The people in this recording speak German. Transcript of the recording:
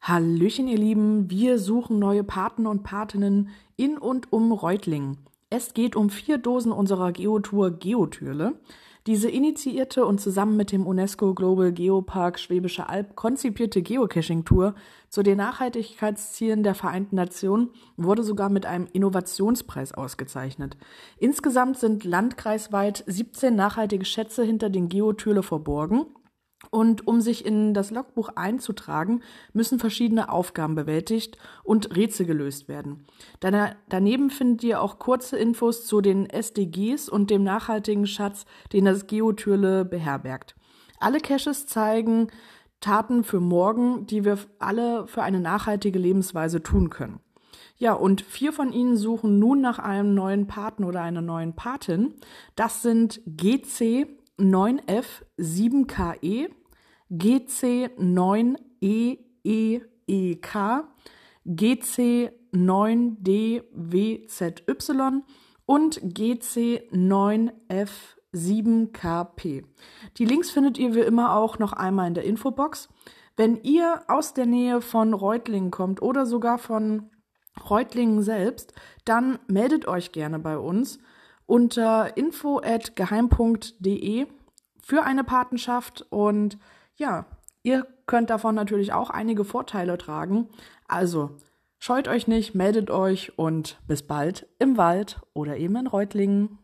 Hallöchen, ihr Lieben. Wir suchen neue Paten und Patinnen in und um Reutlingen. Es geht um vier Dosen unserer Geotour Geotürle. Diese initiierte und zusammen mit dem UNESCO Global Geopark Schwäbische Alb konzipierte Geocaching-Tour zu den Nachhaltigkeitszielen der Vereinten Nationen wurde sogar mit einem Innovationspreis ausgezeichnet. Insgesamt sind landkreisweit 17 nachhaltige Schätze hinter den Geotürle verborgen und um sich in das Logbuch einzutragen, müssen verschiedene Aufgaben bewältigt und Rätsel gelöst werden. Daneben findet ihr auch kurze Infos zu den SDGs und dem nachhaltigen Schatz, den das Geotürle beherbergt. Alle Caches zeigen Taten für morgen, die wir alle für eine nachhaltige Lebensweise tun können. Ja, und vier von ihnen suchen nun nach einem neuen Paten oder einer neuen Patin. Das sind GC, 9F 7KE, GC 9EEEK, GC 9DWZY und GC 9F7KP. Die Links findet ihr wie immer auch noch einmal in der Infobox. Wenn ihr aus der Nähe von Reutlingen kommt oder sogar von Reutlingen selbst, dann meldet euch gerne bei uns unter info@geheim.de für eine Patenschaft und ja, ihr könnt davon natürlich auch einige Vorteile tragen. Also scheut euch nicht, meldet euch und bis bald im Wald oder eben in Reutlingen.